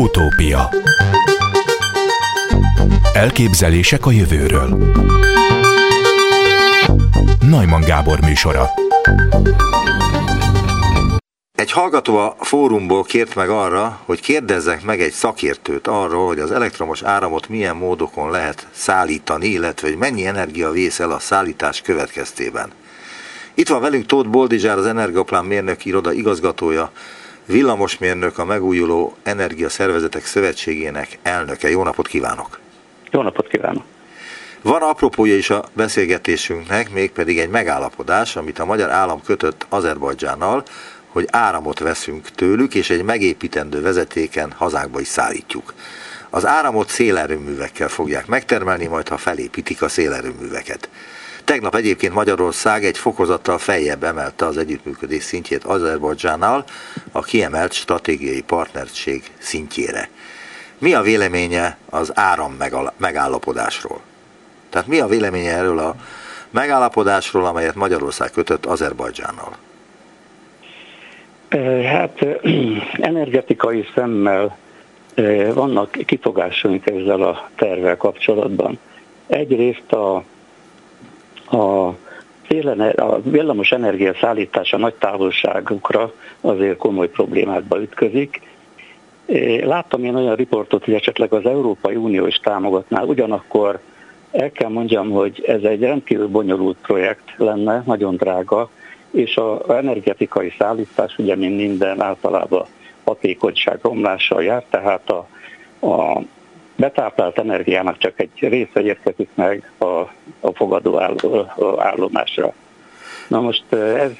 Utópia. Elképzelések a jövőről. Najman Gábor műsora. Egy hallgató a fórumból kért meg arra, hogy kérdezzek meg egy szakértőt arról, hogy az elektromos áramot milyen módokon lehet szállítani, illetve hogy mennyi energia vész el a szállítás következtében. Itt van velünk Tóth Boldizsár, az Energiaplán mérnök iroda igazgatója, villamosmérnök, a Megújuló Energiaszervezetek Szövetségének elnöke. Jó napot kívánok! Jó napot kívánok! Van apropója is a beszélgetésünknek, mégpedig egy megállapodás, amit a magyar állam kötött Azerbajdzsánnal, hogy áramot veszünk tőlük, és egy megépítendő vezetéken hazánkba is szállítjuk. Az áramot szélerőművekkel fogják megtermelni, majd ha felépítik a szélerőműveket. Tegnap egyébként Magyarország egy fokozattal feljebb emelte az együttműködés szintjét Azerbajdzsánnal a kiemelt stratégiai partnerség szintjére. Mi a véleménye az áram megállapodásról? Tehát mi a véleménye erről a megállapodásról, amelyet Magyarország kötött Azerbajdzsánnal? Hát energetikai szemmel vannak kifogásaink ezzel a tervvel kapcsolatban. Egyrészt a a a villamos energia szállítása nagy távolságokra azért komoly problémákba ütközik. Láttam én olyan riportot, hogy esetleg az Európai Unió is támogatná, ugyanakkor el kell mondjam, hogy ez egy rendkívül bonyolult projekt lenne, nagyon drága, és az energetikai szállítás ugye mint minden általában hatékonyság romlással jár, tehát a, a betáplált energiának csak egy része érkezik meg a, a fogadó állomásra. Na most ez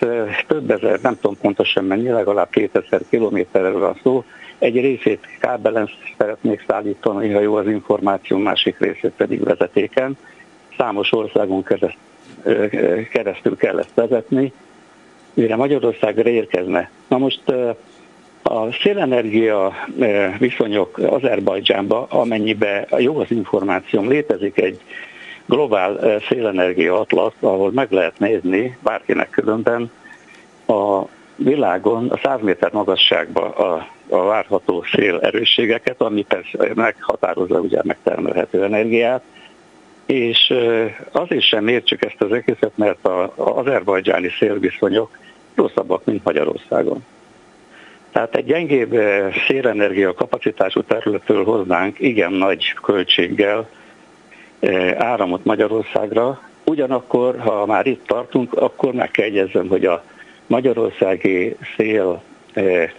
több ezer, nem tudom pontosan mennyi, legalább 2000 kilométerről van szó. Egy részét kábelen szeretnék szállítani, ha jó az információ, másik részét pedig vezetéken. Számos országon keresztül kell ezt vezetni, mire Magyarországra érkezne. Na most a szélenergia e, viszonyok Azerbajdzsánba, amennyibe jó az információm, létezik egy globál e, szélenergia atlasz, ahol meg lehet nézni bárkinek különben a világon a 100 méter magasságban a, a várható szél erősségeket, ami persze meghatározza ugye megtermelhető energiát, és e, azért sem értsük ezt az egészet, mert az azerbajdzsáni szélviszonyok rosszabbak, mint Magyarországon. Tehát egy gyengébb eh, szélenergia kapacitású területről hoznánk igen nagy költséggel eh, áramot Magyarországra. Ugyanakkor, ha már itt tartunk, akkor meg kell egyezzem, hogy a magyarországi szél eh,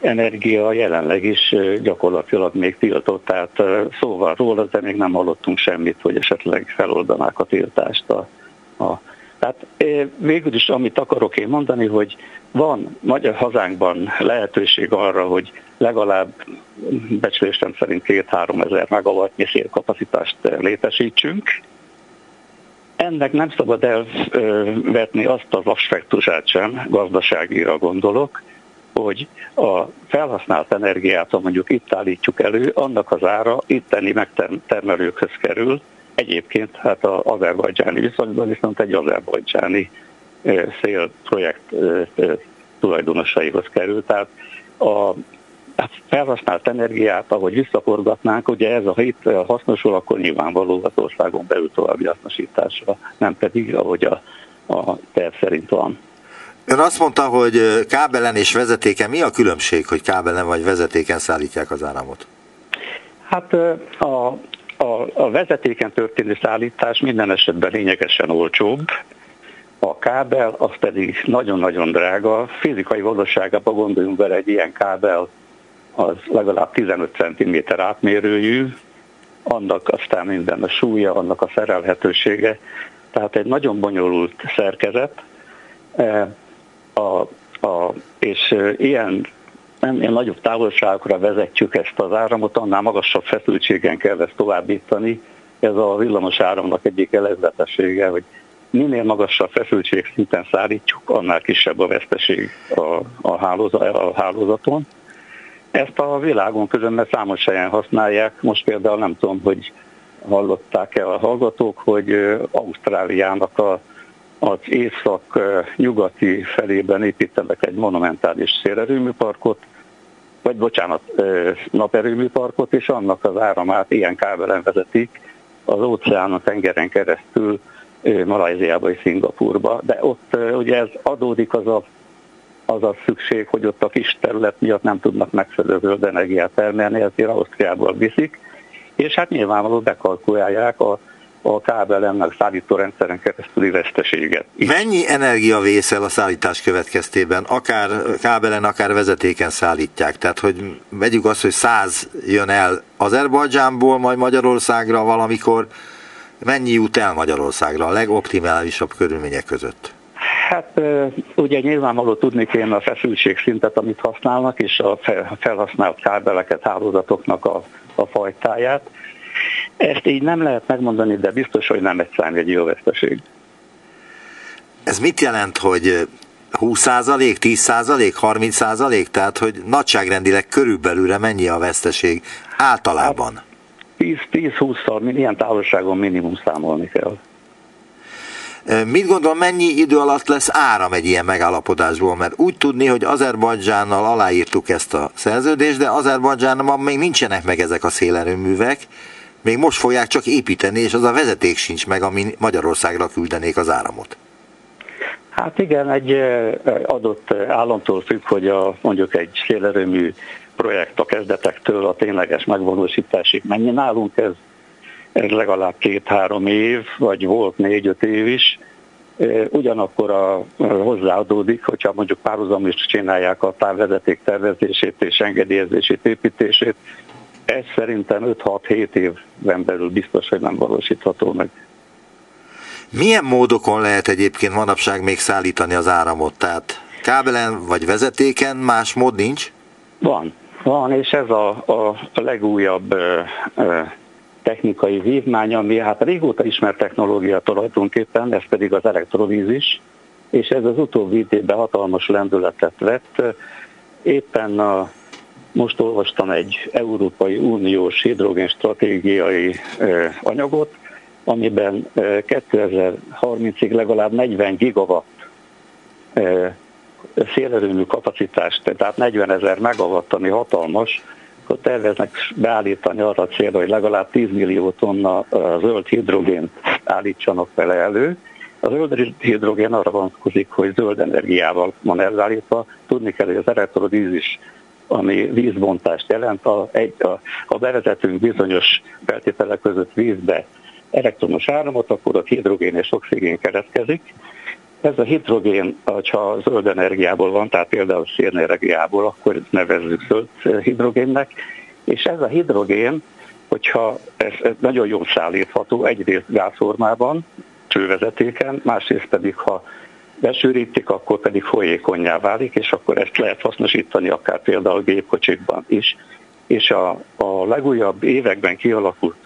energia jelenleg is gyakorlatilag még tiltott, tehát szóval róla, de még nem hallottunk semmit, hogy esetleg feloldanák a tiltást a, a tehát végül is amit akarok én mondani, hogy van magyar hazánkban lehetőség arra, hogy legalább becslésem szerint 2-3 ezer megawattnyi szélkapacitást létesítsünk. Ennek nem szabad elvetni azt az aspektusát sem, gazdaságira gondolok, hogy a felhasznált energiát, ha mondjuk itt állítjuk elő, annak az ára itteni megtermelőkhöz kerül, Egyébként hát az azerbajdzsáni viszonyban viszont egy azerbajdzsáni szélprojekt tulajdonosaihoz került. Tehát a hát felhasznált energiát, ahogy visszaforgatnánk, ugye ez a hit hasznosul, akkor nyilvánvaló az országon belül további hasznosításra, nem pedig ahogy a, a terv szerint van. Ön azt mondta, hogy kábelen és vezetéken. Mi a különbség, hogy kábelen vagy vezetéken szállítják az áramot? Hát a a, a vezetéken történő szállítás minden esetben lényegesen olcsóbb, a kábel az pedig nagyon-nagyon drága. Fizikai valóságában gondoljunk bele, egy ilyen kábel az legalább 15 cm átmérőjű, annak aztán minden a súlya, annak a szerelhetősége, tehát egy nagyon bonyolult szerkezet, e, a, a, és ilyen ennél nagyobb távolságokra vezetjük ezt az áramot, annál magasabb feszültségen kell ezt továbbítani. Ez a villamos áramnak egyik előzetessége, hogy minél magasabb feszültség szinten szállítjuk, annál kisebb a veszteség a, a, hálózat, a hálózaton. Ezt a világon közben számos helyen használják. Most például nem tudom, hogy hallották-e a hallgatók, hogy Ausztráliának a, az észak-nyugati felében építenek egy monumentális szélerőműparkot, vagy bocsánat, naperőműparkot, és annak az áramát ilyen kábelen vezetik az óceánon, tengeren keresztül Malajziába és Szingapurba. De ott ugye ez adódik az a az a szükség, hogy ott a kis terület miatt nem tudnak megfelelő zöld energiát termelni, ezért Ausztriából viszik, és hát nyilvánvalóan bekalkulálják a a kábelemnek szállító rendszeren keresztüli veszteséget. Mennyi energia vészel a szállítás következtében? Akár kábelen, akár vezetéken szállítják. Tehát, hogy vegyük azt, hogy száz jön el Azerbajdzsánból, majd Magyarországra valamikor. Mennyi jut el Magyarországra a legoptimálisabb körülmények között? Hát ugye nyilvánvaló tudni kéne a feszültségszintet, amit használnak, és a felhasznált kábeleket, hálózatoknak a, a fajtáját. Ezt így nem lehet megmondani, de biztos, hogy nem egy jó veszteség. Ez mit jelent, hogy 20 10 30 Tehát, hogy nagyságrendileg körülbelülre mennyi a veszteség általában? Hát 10-20-szor, ilyen távolságon minimum számolni kell. Mit gondol, mennyi idő alatt lesz áram egy ilyen megállapodásból? Mert úgy tudni, hogy Azerbajdzsánnal aláírtuk ezt a szerződést, de Azerbajdzsánban még nincsenek meg ezek a szélerőművek, még most fogják csak építeni, és az a vezeték sincs meg, ami Magyarországra küldenék az áramot. Hát igen, egy adott államtól függ, hogy a, mondjuk egy szélerőmű projekt a kezdetektől a tényleges megvalósításig mennyi. Nálunk ez, ez legalább két-három év, vagy volt négy-öt év is. Ugyanakkor a, hozzáadódik, hogyha mondjuk párhuzam is csinálják a távvezeték tervezését és engedélyezését, építését, ez szerintem 5-6-7 évben belül biztos, hogy nem valósítható meg. Milyen módokon lehet egyébként manapság még szállítani az áramot? Tehát kábelen vagy vezetéken más mód nincs? Van, van, és ez a, a, legújabb ö, ö, technikai vívmány, ami hát régóta ismert technológia tulajdonképpen, ez pedig az elektrovízis, és ez az utóbbi időben hatalmas lendületet vett. Éppen a most olvastam egy Európai Uniós hidrogén stratégiai anyagot, amiben 2030-ig legalább 40 gigawatt szélerőmű kapacitást, tehát 40 ezer megawatt, ami hatalmas, akkor terveznek beállítani arra a célra, hogy legalább 10 millió tonna zöld hidrogént állítsanak vele elő. A zöld hidrogén arra vonatkozik, hogy zöld energiával van elállítva. Tudni kell, hogy az elektrolízis ami vízbontást jelent. Ha, egy, a, ha bevezetünk bizonyos feltételek között vízbe elektromos áramot, akkor a hidrogén és oxigén keretkezik. Ez a hidrogén, ha zöld energiából van, tehát például szénenergiából, akkor nevezzük zöld hidrogénnek, és ez a hidrogén, hogyha ez, ez nagyon jól szállítható, egyrészt gázformában, csővezetéken, másrészt pedig, ha besűrítik, akkor pedig folyékonyá válik, és akkor ezt lehet hasznosítani akár például gépkocsikban is. És a, a legújabb években kialakult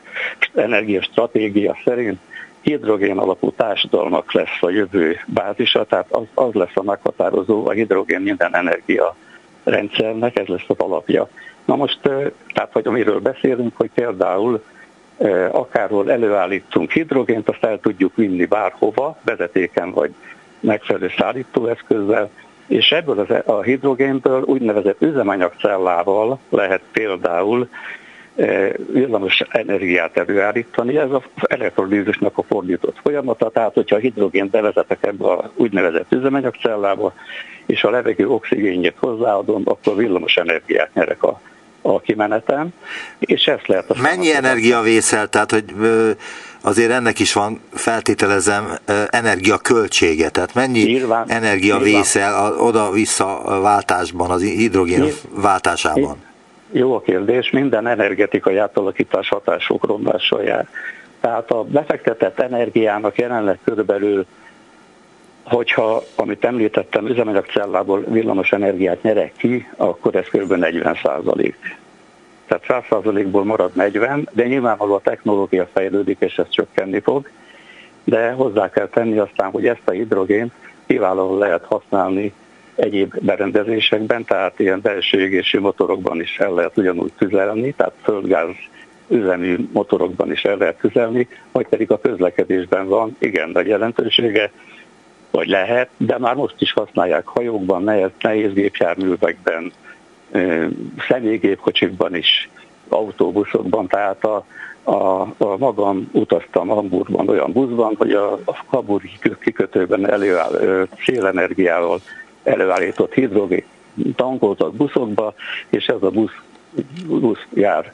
energiastratégia szerint hidrogén alapú társadalmak lesz a jövő bázisa, tehát az, az lesz a meghatározó a hidrogén minden energia rendszernek, ez lesz az alapja. Na most, tehát hogy amiről beszélünk, hogy például akárhol előállítunk hidrogént, azt el tudjuk vinni bárhova, vezetéken vagy megfelelő szállítóeszközzel, és ebből az, e- a hidrogénből úgynevezett üzemanyagcellával lehet például e, villamos energiát előállítani. Ez az elektrolízisnak a fordított folyamata, tehát hogyha a hidrogént bevezetek ebbe a úgynevezett üzemanyagcellába, és a levegő oxigénjét hozzáadom, akkor villamos energiát nyerek a, a kimenetem, és ezt lehet... A Mennyi energia vészel, tehát hogy azért ennek is van, feltételezem, energiaköltsége, tehát mennyi nyilván, energia nyilván. vészel oda-vissza váltásban, az hidrogén váltásában? Jó a kérdés, minden energetikai átalakítás hatások romlással jár. Tehát a befektetett energiának jelenleg körülbelül, hogyha, amit említettem, üzemanyagcellából villamos energiát nyerek ki, akkor ez kb. 40 százalék tehát 100%-ból marad 40, de nyilvánvaló a technológia fejlődik, és ez csökkenni fog, de hozzá kell tenni aztán, hogy ezt a hidrogént kiválóan lehet használni egyéb berendezésekben, tehát ilyen belső égési motorokban is el lehet ugyanúgy tüzelni, tehát földgáz üzemű motorokban is el lehet tüzelni, vagy pedig a közlekedésben van igen nagy jelentősége, vagy lehet, de már most is használják hajókban, nehéz, nehéz gépjárművekben, személygépkocsikban is, autóbuszokban, tehát a, a, a magam utaztam Hamburgban olyan buszban, hogy a, a Hamburgi kikötőben előáll, szélenergiával előállított hidrogén tankoltak buszokba, és ez a busz, busz jár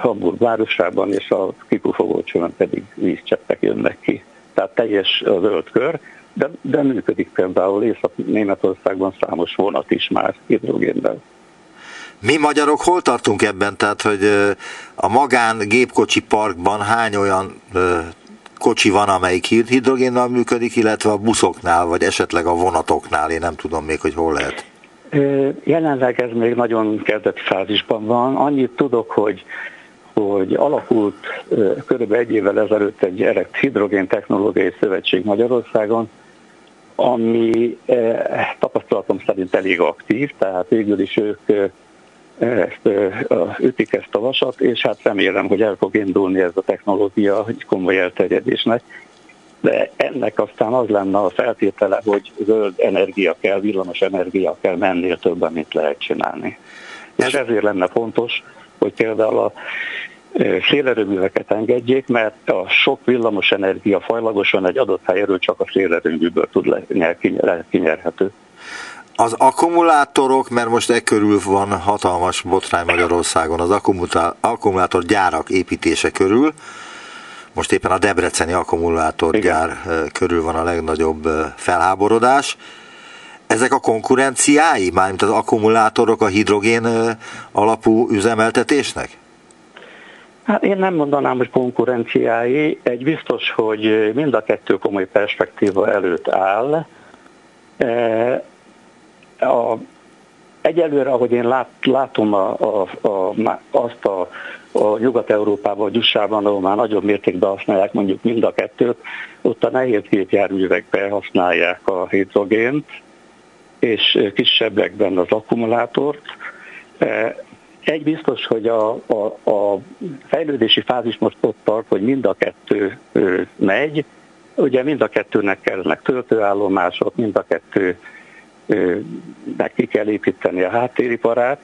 Hamburg városában, és a kipufogócsőn pedig vízcseppek jönnek ki. Tehát teljes a zöld kör, de, de működik például Észak-Németországban számos vonat is már hidrogénben. Mi magyarok hol tartunk ebben? Tehát, hogy a magán gépkocsi parkban hány olyan kocsi van, amelyik hidrogénnel működik, illetve a buszoknál, vagy esetleg a vonatoknál, én nem tudom még, hogy hol lehet. Jelenleg ez még nagyon kezdeti fázisban van. Annyit tudok, hogy hogy alakult kb. egy évvel ezelőtt egy erekt hidrogén technológiai szövetség Magyarországon, ami tapasztalatom szerint elég aktív, tehát végül is ők ezt, ütik ezt a vasat, és hát remélem, hogy el fog indulni ez a technológia hogy komoly elterjedésnek. De ennek aztán az lenne a feltétele, hogy zöld energia kell, villamos energia kell mennél többen, mint lehet csinálni. És ezért lenne fontos, hogy például a szélerőműveket engedjék, mert a sok villamos energia fajlagosan egy adott helyről csak a szélerőműből tud le, kinyerhető. Az akkumulátorok, mert most e körül van hatalmas botrány Magyarországon, az akkumulátor gyárak építése körül, most éppen a Debreceni akkumulátorgyár Igen. körül van a legnagyobb felháborodás. Ezek a konkurenciái, mármint az akkumulátorok a hidrogén alapú üzemeltetésnek? Hát én nem mondanám, hogy konkurenciái. Egy biztos, hogy mind a kettő komoly perspektíva előtt áll. A, egyelőre, ahogy én lát, látom a, a, a, azt a, a Nyugat-Európában, a Gyussában, ahol már nagyobb mértékben használják mondjuk mind a kettőt, ott a nehéz gépjárművekben használják a hidrogént, és kisebbekben az akkumulátort. Egy biztos, hogy a, a, a fejlődési fázis most ott tart, hogy mind a kettő megy, ugye mind a kettőnek kellnek töltőállomások, mind a kettő meg ki kell építeni a háttériparát.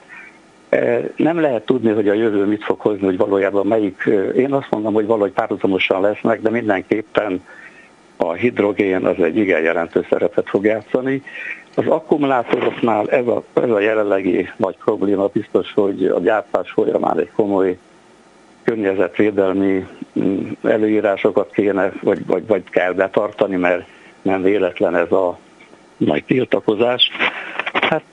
Nem lehet tudni, hogy a jövő mit fog hozni, hogy valójában melyik, én azt mondom, hogy valahogy párhuzamosan lesznek, de mindenképpen a hidrogén az egy igen jelentős szerepet fog játszani. Az akkumulátoroknál ez a, ez a jelenlegi nagy probléma biztos, hogy a gyártás folyamán egy komoly környezetvédelmi mm, előírásokat kéne, vagy, vagy, vagy kell betartani, mert nem véletlen ez a nagy tiltakozás. Hát,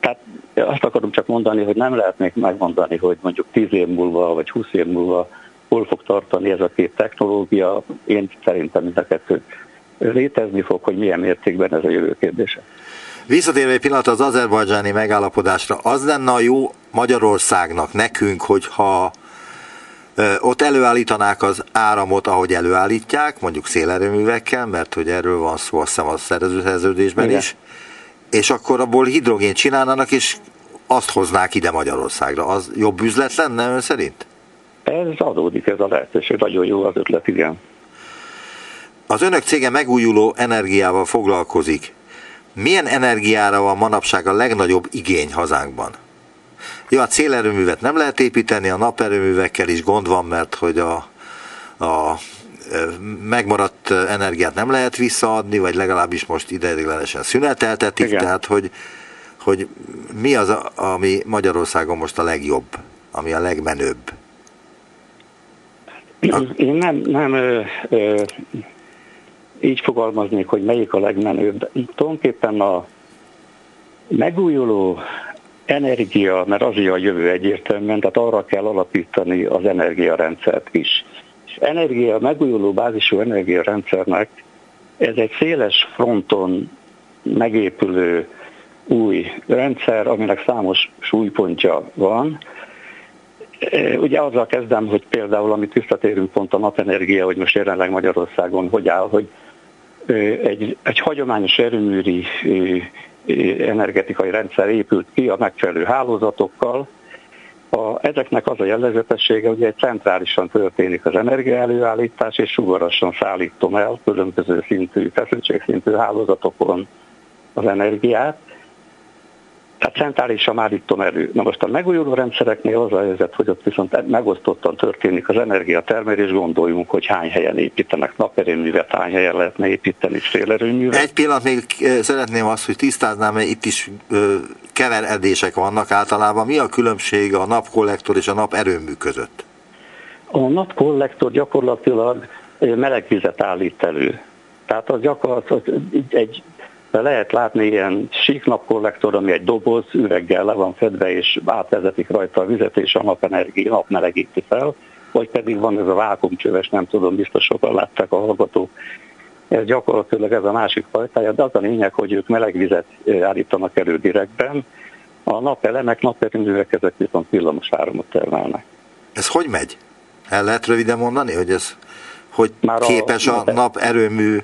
tehát azt akarom csak mondani, hogy nem lehet még megmondani, hogy mondjuk 10 év múlva, vagy 20 év múlva hol fog tartani ez a két technológia. Én szerintem mind a kettő létezni fog, hogy milyen mértékben ez a jövő kérdése. Visszatérve egy pillanat az azerbajdzsáni megállapodásra, az lenne a jó Magyarországnak, nekünk, hogyha ott előállítanák az áramot, ahogy előállítják, mondjuk szélerőművekkel, mert hogy erről van szó, azt hiszem a szerződésben is, és akkor abból hidrogént csinálnának, és azt hoznák ide Magyarországra. Az jobb üzlet lenne ön szerint? Ez adódik, ez a lehetőség. Nagyon jó az ötlet, igen. Az önök cége megújuló energiával foglalkozik. Milyen energiára van manapság a legnagyobb igény hazánkban? Jó, a célerőművet nem lehet építeni, a naperőművekkel is gond van, mert hogy a, a megmaradt energiát nem lehet visszaadni, vagy legalábbis most ideiglenesen szüneteltetik, Igen. tehát hogy, hogy mi az, ami Magyarországon most a legjobb, ami a legmenőbb? Én nem, nem ö, ö, így fogalmaznék, hogy melyik a legmenőbb. Tulajdonképpen a megújuló energia, mert az a jövő egyértelműen, tehát arra kell alapítani az energiarendszert is. És energia, megújuló bázisú energiarendszernek ez egy széles fronton megépülő új rendszer, aminek számos súlypontja van. E, ugye azzal kezdem, hogy például, amit visszatérünk pont a napenergia, hogy most jelenleg Magyarországon hogy áll, hogy egy, egy hagyományos erőműri energetikai rendszer épült ki a megfelelő hálózatokkal. A, ezeknek az a jellegzetessége, hogy egy centrálisan történik az energiaelőállítás, és sugarasan szállítom el különböző szintű, feszültségszintű hálózatokon az energiát. Tehát centrálisan állítom elő. Na most a megújuló rendszereknél az a helyzet, hogy ott viszont megosztottan történik az energiatermelés, gondoljunk, hogy hány helyen építenek naperőművet, hány helyen lehetne építeni szélerőművet. Egy pillanat még szeretném azt, hogy tisztáznám, mert itt is keveredések vannak általában. Mi a különbség a napkollektor és a naperőmű között? A napkollektor gyakorlatilag melegvizet állít elő. Tehát az gyakorlatilag egy lehet látni ilyen síknapkollektor, ami egy doboz, üveggel le van fedve, és átvezetik rajta a vizet, és a napenergia, nap melegíti fel, vagy pedig van ez a vákumcsöves, nem tudom, biztos sokan látták a hallgatók. Ez gyakorlatilag ez a másik fajtája, de az a lényeg, hogy ők melegvizet állítanak elő direktben, a napelemek, naperőművek ezek viszont villamos áramot termelnek. Ez hogy megy? El lehet röviden mondani, hogy ez hogy Már képes a, a naperőmű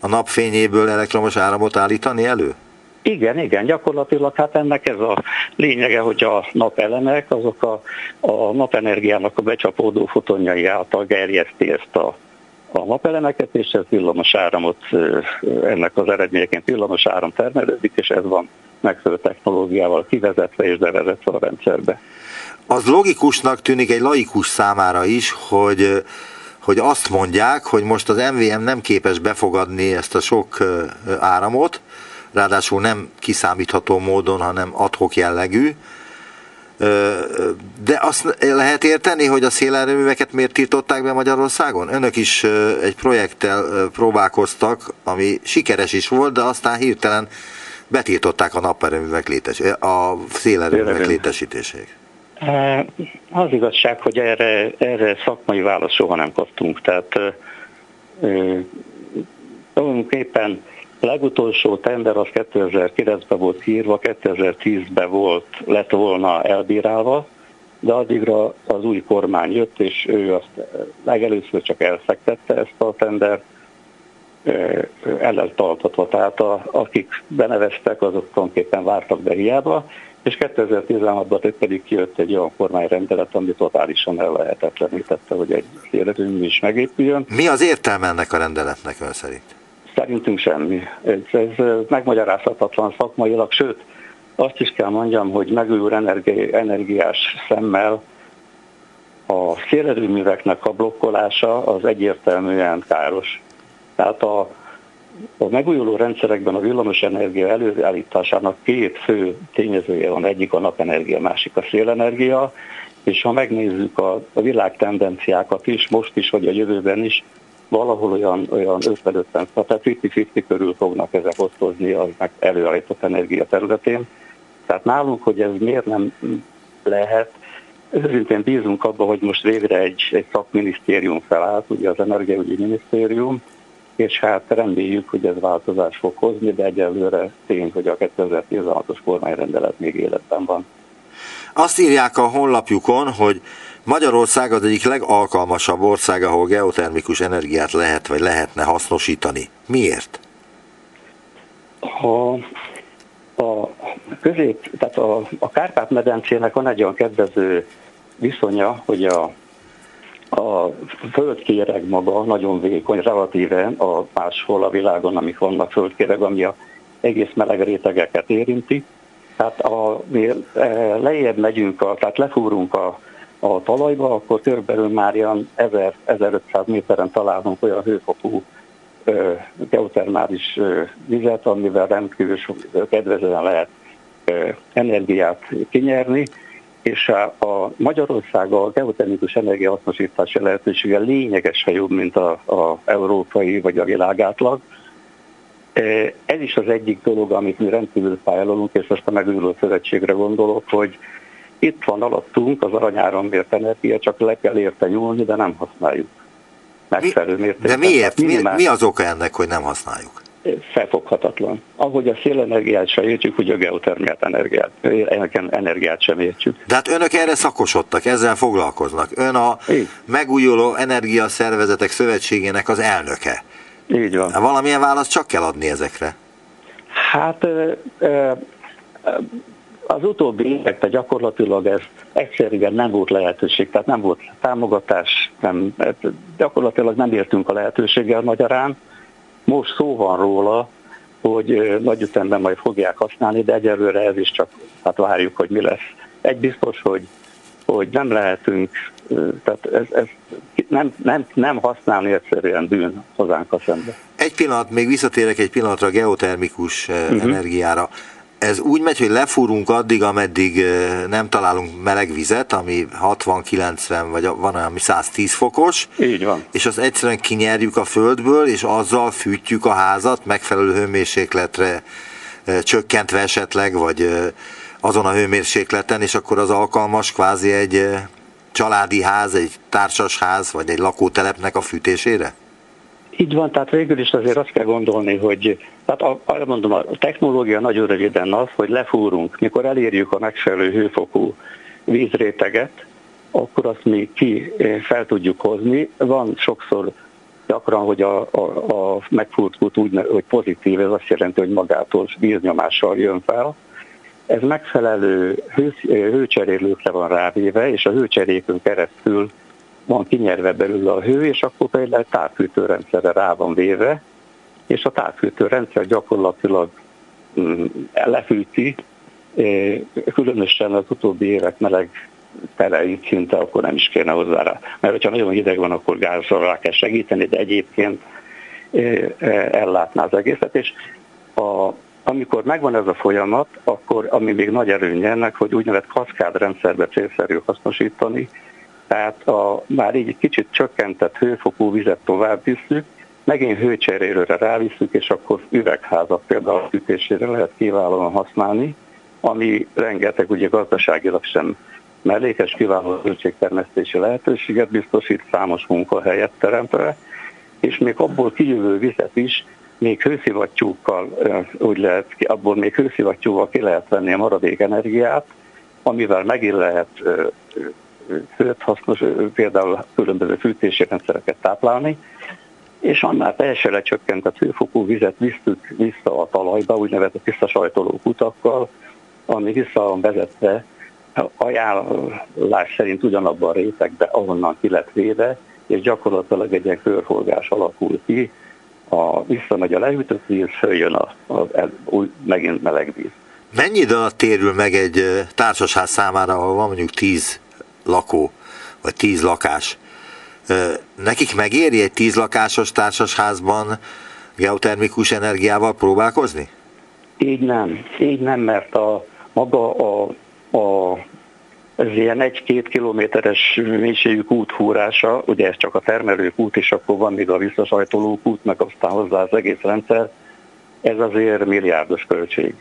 a napfényéből elektromos áramot állítani elő? Igen, igen, gyakorlatilag hát ennek ez a lényege, hogy a napelemek azok a, a napenergiának a becsapódó fotonjai által gerjeszti ezt a, a napelemeket, és ez villamos áramot, ennek az eredményeként villamos áram termelődik, és ez van megfelelő technológiával kivezetve és bevezetve a rendszerbe. Az logikusnak tűnik egy laikus számára is, hogy hogy azt mondják, hogy most az MVM nem képes befogadni ezt a sok áramot, ráadásul nem kiszámítható módon, hanem adhok jellegű, de azt lehet érteni, hogy a szélerőműveket miért tiltották be Magyarországon? Önök is egy projekttel próbálkoztak, ami sikeres is volt, de aztán hirtelen betiltották a naperőművek létes, a szélerőművek létesítését. Az igazság, hogy erre, erre szakmai választ soha nem kaptunk. Tehát tulajdonképpen a legutolsó tender az 2009-ben volt kiírva, 2010-ben volt, lett volna elbírálva, de addigra az új kormány jött, és ő azt legelőször csak elszektette ezt a tender, ellentartatva. Tehát a, akik beneveztek, azok tulajdonképpen vártak be hiába, és 2016-ban pedig kijött egy olyan kormányrendelet, ami totálisan el lehetetlenítette, hogy egy életünk is megépüljön. Mi az értelme ennek a rendeletnek ön szerint? Szerintünk semmi. Ez, ez megmagyarázhatatlan szakmailag, sőt, azt is kell mondjam, hogy megújuló energi, energiás szemmel a szélerőműveknek a blokkolása az egyértelműen káros. Tehát a a megújuló rendszerekben a villamos energia előállításának két fő tényezője van, egyik a napenergia, másik a szélenergia, és ha megnézzük a, világ tendenciákat is, most is, vagy a jövőben is, valahol olyan, olyan 50-50, tehát 50-50 körül fognak ezek osztozni az előállított energia területén. Tehát nálunk, hogy ez miért nem lehet, őszintén bízunk abban, hogy most végre egy, egy szakminisztérium felállt, ugye az Energiaügyi Minisztérium, és hát reméljük, hogy ez változás fog hozni, de egyelőre tény, hogy a 2016-os kormányrendelet még életben van. Azt írják a honlapjukon, hogy Magyarország az egyik legalkalmasabb ország, ahol geotermikus energiát lehet vagy lehetne hasznosítani. Miért? A, a közép, tehát a, a Kárpát-medencének van egy olyan kedvező viszonya, hogy a a földkéreg maga nagyon vékony, relatíve a máshol a világon, amik vannak földkéreg, ami a egész meleg rétegeket érinti. Tehát a, mi e, lejjebb megyünk, a, tehát lefúrunk a, a talajba, akkor körülbelül már ilyen 1000-1500 méteren találunk olyan hőfokú ö, geotermális ö, vizet, amivel rendkívül kedvezően lehet ö, energiát kinyerni, és a, a Magyarország a geotermikus energiahasznosítási lehetősége lényegesen jobb, mint a, a európai vagy a világátlag. E, ez is az egyik dolog, amit mi rendkívül fájlalunk, és most a megújuló szövetségre gondolok, hogy itt van alattunk az aranyárambért energia, csak le kell érte nyúlni, de nem használjuk. Megfelelő mértékben. De miért? Mi, mi az oka ennek, hogy nem használjuk? Felfoghatatlan. Ahogy a szélenergiát sem értjük, úgy a geotermiát energiát, energiát sem értjük. De hát önök erre szakosodtak, ezzel foglalkoznak. Ön a Így. megújuló energiaszervezetek szövetségének az elnöke. Így van. Valamilyen választ csak kell adni ezekre? Hát az utóbbi években gyakorlatilag ez egyszerűen nem volt lehetőség, tehát nem volt támogatás, nem, gyakorlatilag nem értünk a lehetőséggel magyarán, most szó van róla, hogy nagy ütemben majd fogják használni, de egyelőre ez is csak, hát várjuk, hogy mi lesz. Egy biztos, hogy, hogy nem lehetünk, tehát ez, ez nem, nem, nem használni egyszerűen bűn hozzánk a szembe. Egy pillanat, még visszatérek egy pillanatra a geotermikus uh-huh. energiára ez úgy megy, hogy lefúrunk addig, ameddig nem találunk meleg vizet, ami 60-90 vagy van olyan, ami 110 fokos. Így van. És azt egyszerűen kinyerjük a földből, és azzal fűtjük a házat megfelelő hőmérsékletre csökkentve esetleg, vagy azon a hőmérsékleten, és akkor az alkalmas kvázi egy családi ház, egy társas ház, vagy egy lakótelepnek a fűtésére? Így van, tehát végül is azért azt kell gondolni, hogy tehát a, mondom, a technológia nagyon röviden az, hogy lefúrunk, mikor elérjük a megfelelő hőfokú vízréteget, akkor azt mi ki eh, fel tudjuk hozni. Van sokszor gyakran, hogy a, a, a megfúrt kút úgy, hogy pozitív, ez azt jelenti, hogy magától víznyomással jön fel. Ez megfelelő hő, hőcserélőkre van rávéve, és a hőcserékön keresztül van kinyerve belül a hő, és akkor például távfűtőrendszerre rá van véve, és a távfűtőrendszer gyakorlatilag mm, lefűti, különösen az utóbbi évek meleg tereit szinte akkor nem is kéne hozzá rá. Mert hogyha nagyon hideg van, akkor gázzal rá kell segíteni, de egyébként ellátná az egészet. És a, amikor megvan ez a folyamat, akkor ami még nagy előnye ennek, hogy úgynevezett kaszkádrendszerbe célszerű hasznosítani, tehát a már így kicsit csökkentett hőfokú vizet tovább visszük, megint hőcserélőre rávisszük, és akkor üvegházat például fűtésére lehet kiválóan használni, ami rengeteg ugye gazdaságilag sem mellékes kiváló zöldségtermesztési lehetőséget biztosít, számos munkahelyet teremtve, és még abból kijövő vizet is még hőszivattyúkkal, úgy lehet, abból még hőszivattyúval ki lehet venni a maradék energiát, amivel megint lehet főt hasznos, például különböző fűtési rendszereket táplálni, és annál teljesen lecsökkentett hőfokú vizet visztük vissza a talajba, úgynevezett visszasajtoló kutakkal, ami vissza van vezetve ajánlás szerint ugyanabban a rétegbe, ahonnan ki lett véve, és gyakorlatilag egy ilyen körforgás alakul ki, a, visszamegy a leütött víz, följön a, a, a, új, megint meleg víz. Mennyi idő alatt térül meg egy társasház számára, ahol van mondjuk 10 lakó, vagy 10 lakás? Nekik megéri egy 10 lakásos társasházban geotermikus energiával próbálkozni? Így nem, így nem, mert a maga a, a ez ilyen egy-két kilométeres mélységű úthúrása, ugye ez csak a termelők út, és akkor van még a visszasajtolók út, meg aztán hozzá az egész rendszer, ez azért milliárdos költség.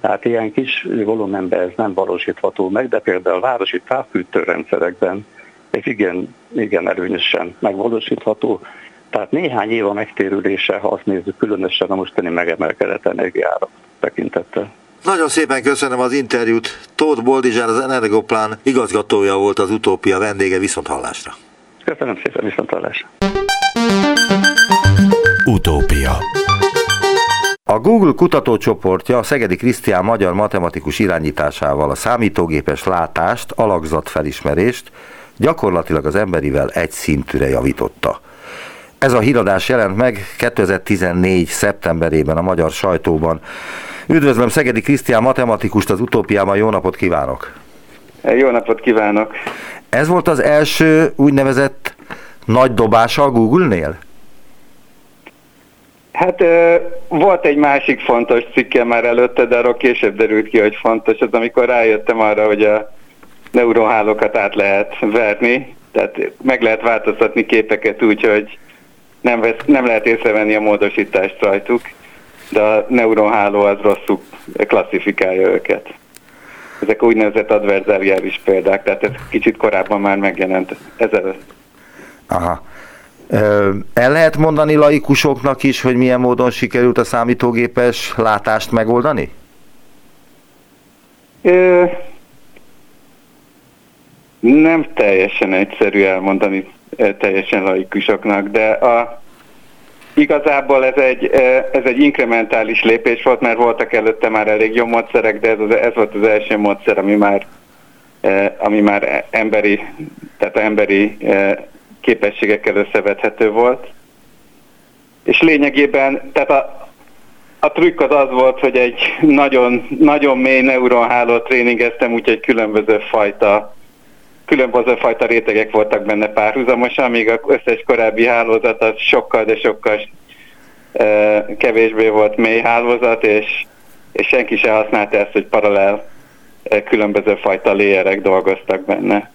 Tehát ilyen kis volumenben ez nem valósítható meg, de például a városi távfűtőrendszerekben ez igen, igen erőnyösen megvalósítható. Tehát néhány év a megtérülése, ha azt nézzük, különösen a mostani megemelkedett energiára tekintettel. Nagyon szépen köszönöm az interjút. Tóth Boldizsár, az Energoplán igazgatója volt az utópia vendége, viszont hallásra. Köszönöm szépen, viszont hallásra. Utópia a Google kutatócsoportja a Szegedi Krisztián magyar matematikus irányításával a számítógépes látást, alakzatfelismerést gyakorlatilag az emberivel egy szintűre javította. Ez a híradás jelent meg 2014. szeptemberében a magyar sajtóban. Üdvözlöm Szegedi Krisztián matematikust az utópiában, jó napot kívánok! Jó napot kívánok! Ez volt az első úgynevezett nagy dobása a Google-nél? Hát volt egy másik fontos cikke már előtte, de arról később derült ki, hogy fontos, az amikor rájöttem arra, hogy a neuronhálókat át lehet verni, tehát meg lehet változtatni képeket úgy, hogy nem, vesz, nem lehet észrevenni a módosítást rajtuk, de a neuronháló az rosszul klasszifikálja őket. Ezek úgynevezett adverzáriális példák, tehát ez kicsit korábban már megjelent ezelőtt. Aha. El lehet mondani laikusoknak is, hogy milyen módon sikerült a számítógépes látást megoldani? Ö, nem teljesen egyszerű elmondani teljesen laikusoknak, de a, igazából ez egy, ez egy inkrementális lépés volt, mert voltak előtte már elég jó módszerek, de ez, az, ez volt az első módszer, ami már, ami már emberi, tehát emberi képességekkel összevethető volt. És lényegében, tehát a, a trükk az az volt, hogy egy nagyon, nagyon mély neuronhálót tréningeztem, úgyhogy különböző fajta különböző fajta rétegek voltak benne párhuzamosan, míg az összes korábbi hálózat az sokkal, de sokkal kevésbé volt mély hálózat, és, és senki se használta ezt, hogy paralel különböző fajta léjerek dolgoztak benne.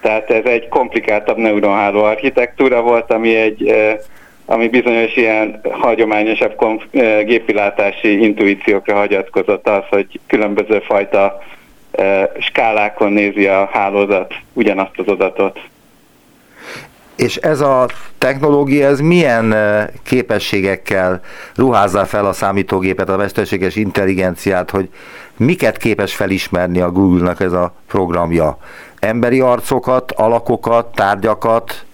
Tehát ez egy komplikáltabb neuronháló architektúra volt, ami egy ami bizonyos ilyen hagyományosabb gépilátási intuíciókra hagyatkozott az, hogy különböző fajta skálákon nézi a hálózat ugyanazt az adatot. És ez a technológia, ez milyen képességekkel ruházza fel a számítógépet, a mesterséges intelligenciát, hogy miket képes felismerni a Google-nak ez a programja? Emberi arcokat, alakokat, tárgyakat,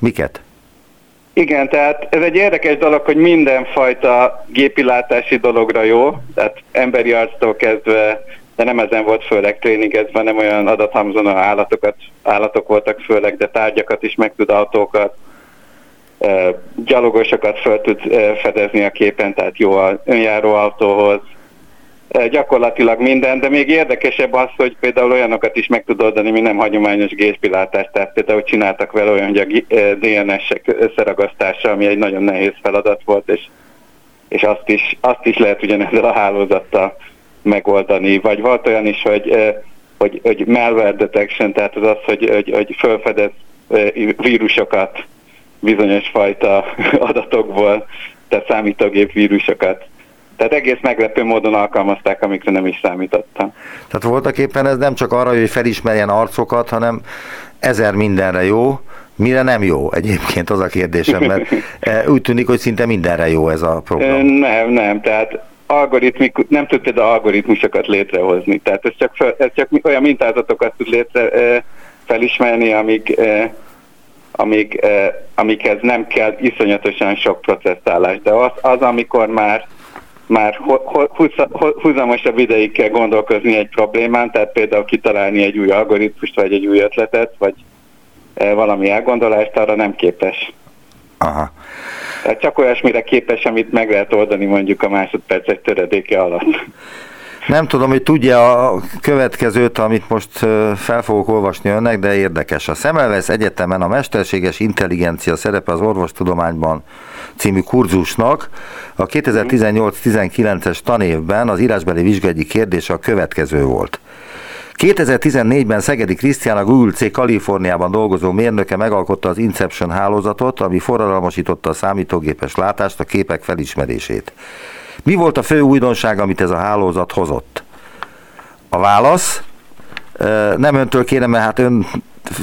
miket? Igen, tehát ez egy érdekes dolog, hogy mindenfajta gépilátási dologra jó, tehát emberi arctól kezdve, de nem ezen volt főleg tréningezve, nem olyan adathamzon állatokat, állatok voltak főleg, de tárgyakat is meg tud autókat, gyalogosokat fel tud fedezni a képen, tehát jó a önjáró autóhoz, gyakorlatilag minden, de még érdekesebb az, hogy például olyanokat is meg tud oldani, mi nem hagyományos géspilátás, tehát például csináltak vele olyan, hogy a DNS-ek összeragasztása, ami egy nagyon nehéz feladat volt, és, és azt, is, azt is lehet ugyanezzel a hálózattal megoldani. Vagy volt olyan is, hogy, hogy, hogy malware detection, tehát az az, hogy, hogy, hogy felfedez vírusokat bizonyos fajta adatokból, tehát számítógép vírusokat tehát egész meglepő módon alkalmazták, amikre nem is számítottam. Tehát voltak éppen ez nem csak arra, hogy felismerjen arcokat, hanem ezer mindenre jó, mire nem jó egyébként az a kérdésem, mert úgy tűnik, hogy szinte mindenre jó ez a program. Nem, nem, tehát algoritmik, nem tud például algoritmusokat létrehozni. Tehát ez csak, fel, ez csak olyan mintázatokat tud létre felismerni, amik, amik, amikhez nem kell iszonyatosan sok processzálás. De az, az amikor már már húzamosabb ideig kell gondolkozni egy problémán, tehát például kitalálni egy új algoritmust, vagy egy új ötletet, vagy valami elgondolást, arra nem képes. Aha. Tehát csak olyasmire képes, amit meg lehet oldani mondjuk a másodpercek töredéke alatt. Nem tudom, hogy tudja a következőt, amit most fel fogok olvasni önnek, de érdekes. A Szemelvesz Egyetemen a mesterséges intelligencia szerepe az orvostudományban című kurzusnak a 2018-19-es tanévben az írásbeli vizsgályi kérdése a következő volt. 2014-ben Szegedi Krisztián a Google C Kaliforniában dolgozó mérnöke megalkotta az Inception hálózatot, ami forradalmasította a számítógépes látást, a képek felismerését. Mi volt a fő újdonság, amit ez a hálózat hozott? A válasz, nem öntől kérem, mert hát ön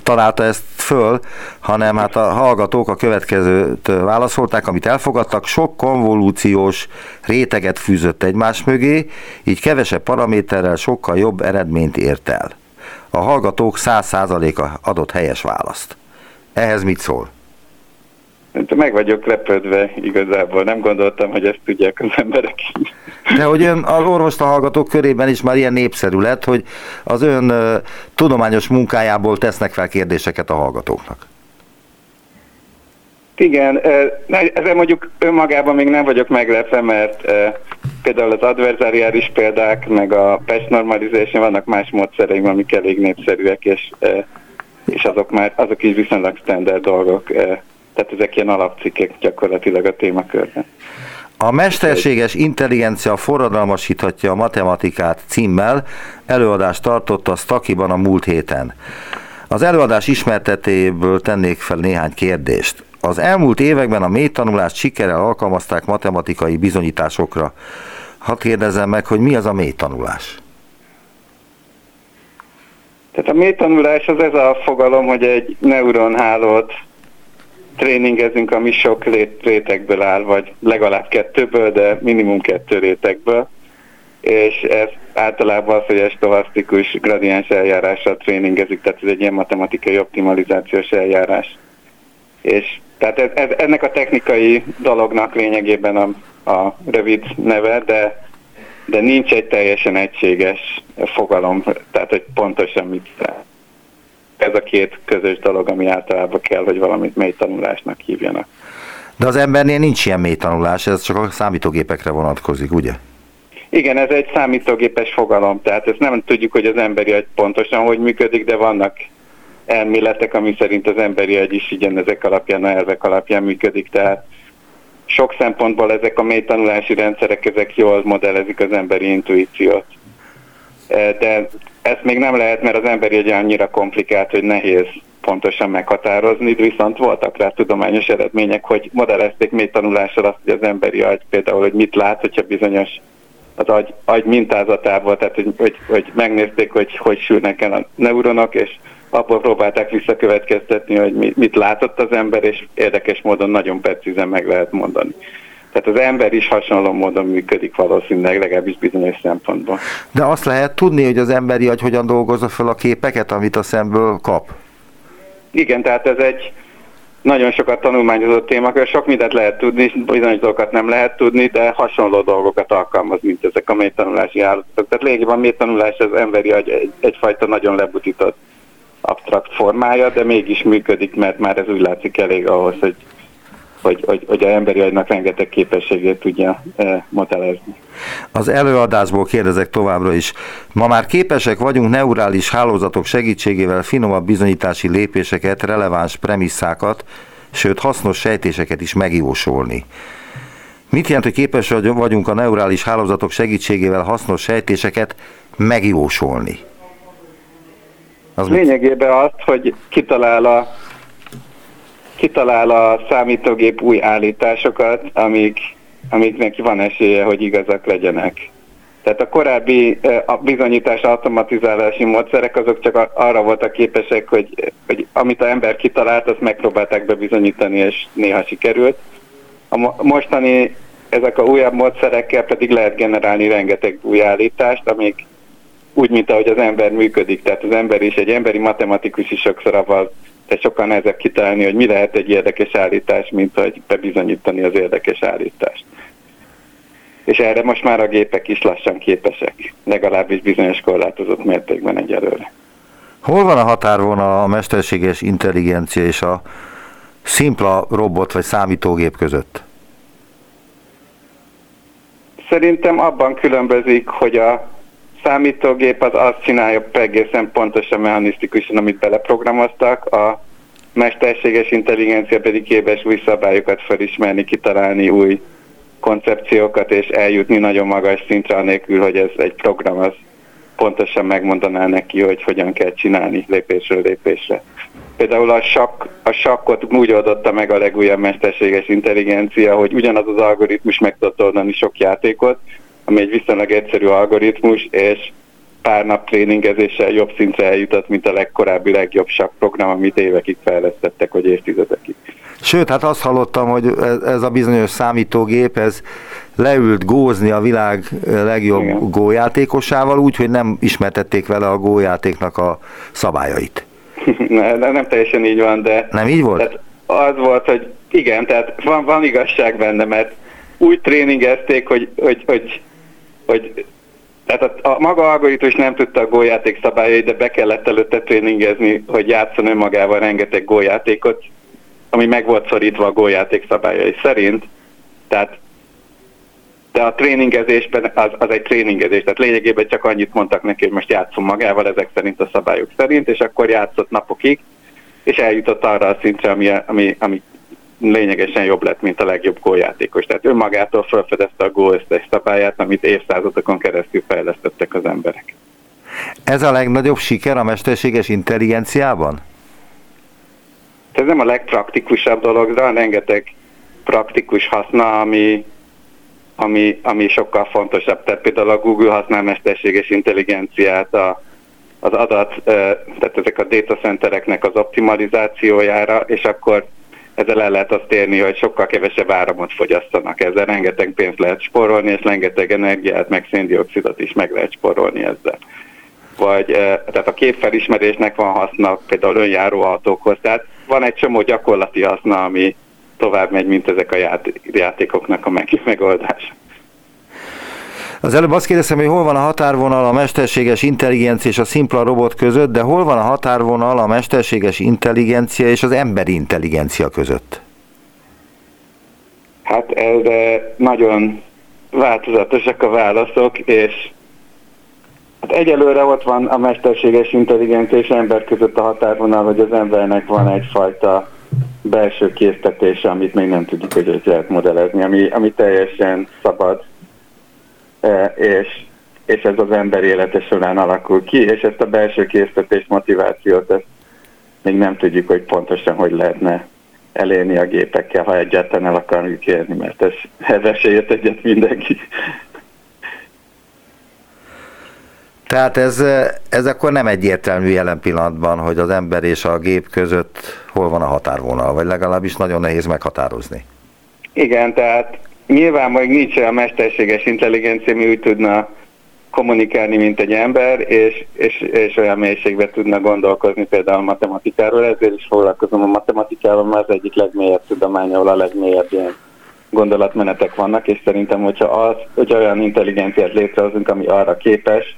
találta ezt föl, hanem hát a hallgatók a következőt válaszolták, amit elfogadtak, sok konvolúciós réteget fűzött egymás mögé, így kevesebb paraméterrel sokkal jobb eredményt ért el. A hallgatók 100%-a adott helyes választ. Ehhez mit szól? Meg vagyok lepődve igazából, nem gondoltam, hogy ezt tudják az emberek. De hogy ön az orvosta hallgatók körében is már ilyen népszerű lett, hogy az ön tudományos munkájából tesznek fel kérdéseket a hallgatóknak. Igen, ezzel mondjuk önmagában még nem vagyok meglepve, mert például az adverzáriális példák, meg a patch normalization vannak más módszereim, amik elég népszerűek, és, és azok már azok is viszonylag standard dolgok tehát ezek ilyen alapcikkek gyakorlatilag a témakörben. A mesterséges intelligencia forradalmasíthatja a matematikát címmel előadást tartott a Stakiban a múlt héten. Az előadás ismertetéből tennék fel néhány kérdést. Az elmúlt években a mélytanulást sikerrel alkalmazták matematikai bizonyításokra. Ha kérdezem meg, hogy mi az a mélytanulás? Tehát a mélytanulás az ez a fogalom, hogy egy neuronhálót tréningezünk, ami sok rétegből áll, vagy legalább kettőből, de minimum kettő rétegből, és ez általában az, hogy egy stohasztikus gradiens eljárással tréningezik, tehát ez egy ilyen matematikai optimalizációs eljárás. És tehát ez, ez, ennek a technikai dolognak lényegében a, a rövid neve, de, de nincs egy teljesen egységes fogalom, tehát hogy pontosan mit ez a két közös dolog, ami általában kell, hogy valamit mély tanulásnak hívjanak. De az embernél nincs ilyen mély tanulás, ez csak a számítógépekre vonatkozik, ugye? Igen, ez egy számítógépes fogalom, tehát ezt nem tudjuk, hogy az emberi agy pontosan hogy működik, de vannak elméletek, ami szerint az emberi agy is igen ezek alapján, a elvek alapján működik, tehát sok szempontból ezek a mély tanulási rendszerek, ezek jól modellezik az emberi intuíciót. De ezt még nem lehet, mert az emberi agy annyira komplikált, hogy nehéz pontosan meghatározni, viszont voltak rá tudományos eredmények, hogy modellezték mély tanulással azt, hogy az emberi agy például, hogy mit lát, hogyha bizonyos az agy, agy mintázatából, tehát hogy, hogy, hogy megnézték, hogy hogy sülnek el a neuronok, és abból próbálták visszakövetkeztetni, hogy mit látott az ember, és érdekes módon nagyon precízen meg lehet mondani. Tehát az ember is hasonló módon működik valószínűleg, legalábbis bizonyos szempontból. De azt lehet tudni, hogy az emberi agy hogyan dolgozza fel a képeket, amit a szemből kap? Igen, tehát ez egy nagyon sokat tanulmányozott témakör, sok mindent lehet tudni, bizonyos dolgokat nem lehet tudni, de hasonló dolgokat alkalmaz, mint ezek a mélytanulási állatok. Tehát lényegében a mélytanulás az emberi agy egy, egyfajta nagyon lebutított absztrakt formája, de mégis működik, mert már ez úgy látszik elég ahhoz, hogy hogy, hogy, hogy a emberi agynak rengeteg képességét tudja e, modellezni. Az előadásból kérdezek továbbra is. Ma már képesek vagyunk neurális hálózatok segítségével finomabb bizonyítási lépéseket, releváns premisszákat, sőt hasznos sejtéseket is megjósolni. Mit jelent, hogy képes vagyunk a neurális hálózatok segítségével hasznos sejtéseket megjósolni? Az Lényegében azt, hogy kitalál a, kitalál a számítógép új állításokat, amik, amiknek van esélye, hogy igazak legyenek. Tehát a korábbi a bizonyítás automatizálási módszerek azok csak arra voltak képesek, hogy, hogy amit a ember kitalált, azt megpróbálták bebizonyítani, és néha sikerült. A mostani ezek a újabb módszerekkel pedig lehet generálni rengeteg új állítást, amik úgy, mint ahogy az ember működik. Tehát az ember is, egy emberi matematikus is sokszor avval, de sokkal nehezebb kitalálni, hogy mi lehet egy érdekes állítás, mint hogy bebizonyítani az érdekes állítást. És erre most már a gépek is lassan képesek, legalábbis bizonyos korlátozott mértékben egyelőre. Hol van a határvonal a mesterséges intelligencia és a szimpla robot vagy számítógép között? Szerintem abban különbözik, hogy a számítógép az azt csinálja egészen pontosan mechanisztikusan, amit beleprogramoztak, a mesterséges intelligencia pedig képes új szabályokat felismerni, kitalálni új koncepciókat és eljutni nagyon magas szintre, anélkül, hogy ez egy program az pontosan megmondaná neki, hogy hogyan kell csinálni lépésről lépésre. Például a, sakk, a sakkot úgy oldotta meg a legújabb mesterséges intelligencia, hogy ugyanaz az algoritmus meg tudott oldani sok játékot, ami egy viszonylag egyszerű algoritmus, és pár nap tréningezéssel jobb szintre eljutott, mint a legkorábbi legjobb program, amit évekig fejlesztettek, vagy évtizedekig. Sőt, hát azt hallottam, hogy ez a bizonyos számítógép, ez leült gózni a világ legjobb Igen. gójátékosával, úgyhogy nem ismertették vele a gójátéknak a szabályait. ne, nem, nem teljesen így van, de... Nem így volt? Tehát az volt, hogy igen, tehát van, van igazság benne, mert úgy tréningezték, hogy, hogy, hogy hogy tehát a, a maga algoritmus nem tudta a góljáték szabályait, de be kellett előtte tréningezni, hogy játszon önmagával rengeteg góljátékot, ami meg volt szorítva a góljáték szabályai szerint. Tehát de a tréningezésben az, az egy tréningezés, tehát lényegében csak annyit mondtak neki, hogy most játszom magával ezek szerint a szabályok szerint, és akkor játszott napokig, és eljutott arra a szintre, ami, ami, ami lényegesen jobb lett, mint a legjobb góljátékos. Tehát önmagától felfedezte a gól összes szabályát, amit évszázadokon keresztül fejlesztettek az emberek. Ez a legnagyobb siker a mesterséges intelligenciában? Ez nem a legpraktikusabb dolog, de rengeteg praktikus haszna, ami, ami, ami sokkal fontosabb. Tehát például a Google használ mesterséges intelligenciát a, az adat, tehát ezek a data centereknek az optimalizációjára, és akkor ezzel el lehet azt érni, hogy sokkal kevesebb áramot fogyasztanak. Ezzel rengeteg pénzt lehet sporolni, és rengeteg energiát, meg széndiokszidot is meg lehet sporolni ezzel. Vagy, eh, tehát a képfelismerésnek van haszna például önjáró autókhoz. Tehát van egy csomó gyakorlati haszna, ami tovább megy, mint ezek a játékoknak a megoldása. Az előbb azt kérdeztem, hogy hol van a határvonal a mesterséges intelligencia és a szimpla robot között, de hol van a határvonal a mesterséges intelligencia és az emberi intelligencia között? Hát erre nagyon változatosak a válaszok, és hát egyelőre ott van a mesterséges intelligencia és ember között a határvonal, hogy az embernek van egyfajta belső késztetése, amit még nem tudjuk, hogy hogy lehet modellezni, ami, ami teljesen szabad, és, és ez az ember élete során alakul ki, és ezt a belső késztetés motivációt ezt még nem tudjuk, hogy pontosan hogy lehetne elérni a gépekkel, ha egyáltalán el akarjuk érni, mert ez, ez esélyet egyet mindenki. Tehát ez, ez akkor nem egyértelmű jelen pillanatban, hogy az ember és a gép között hol van a határvonal, vagy legalábbis nagyon nehéz meghatározni. Igen, tehát nyilván még nincs olyan mesterséges intelligencia, mi úgy tudna kommunikálni, mint egy ember, és, és, és olyan mélységbe tudna gondolkozni például a matematikáról, ezért is foglalkozom a matematikával, mert az egyik legmélyebb tudomány, ahol a legmélyebb ilyen gondolatmenetek vannak, és szerintem, hogyha, az, hogyha olyan intelligenciát létrehozunk, ami arra képes,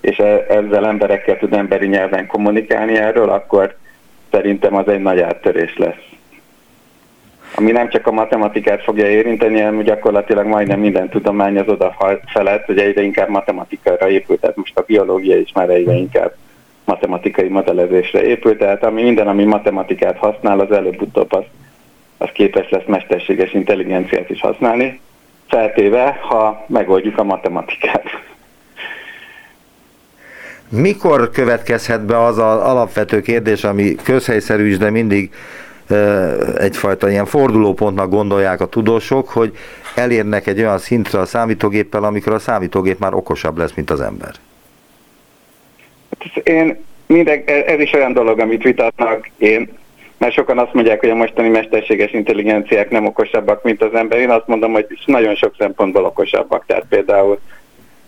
és e, ezzel emberekkel tud emberi nyelven kommunikálni erről, akkor szerintem az egy nagy áttörés lesz. Ami nem csak a matematikát fogja érinteni, hanem gyakorlatilag majdnem minden tudomány az oda felett, hogy egyre inkább matematikára épült, tehát most a biológia is már egyre inkább matematikai modellezésre épült, tehát ami minden, ami matematikát használ, az előbb-utóbb az, az képes lesz mesterséges intelligenciát is használni, feltéve, ha megoldjuk a matematikát. Mikor következhet be az az alapvető kérdés, ami közhelyszerű is, de mindig egyfajta ilyen fordulópontnak gondolják a tudósok, hogy elérnek egy olyan szintre a számítógéppel, amikor a számítógép már okosabb lesz, mint az ember. Hát én minden, ez is olyan dolog, amit vitatnak én, mert sokan azt mondják, hogy a mostani mesterséges intelligenciák nem okosabbak, mint az ember. Én azt mondom, hogy nagyon sok szempontból okosabbak. Tehát például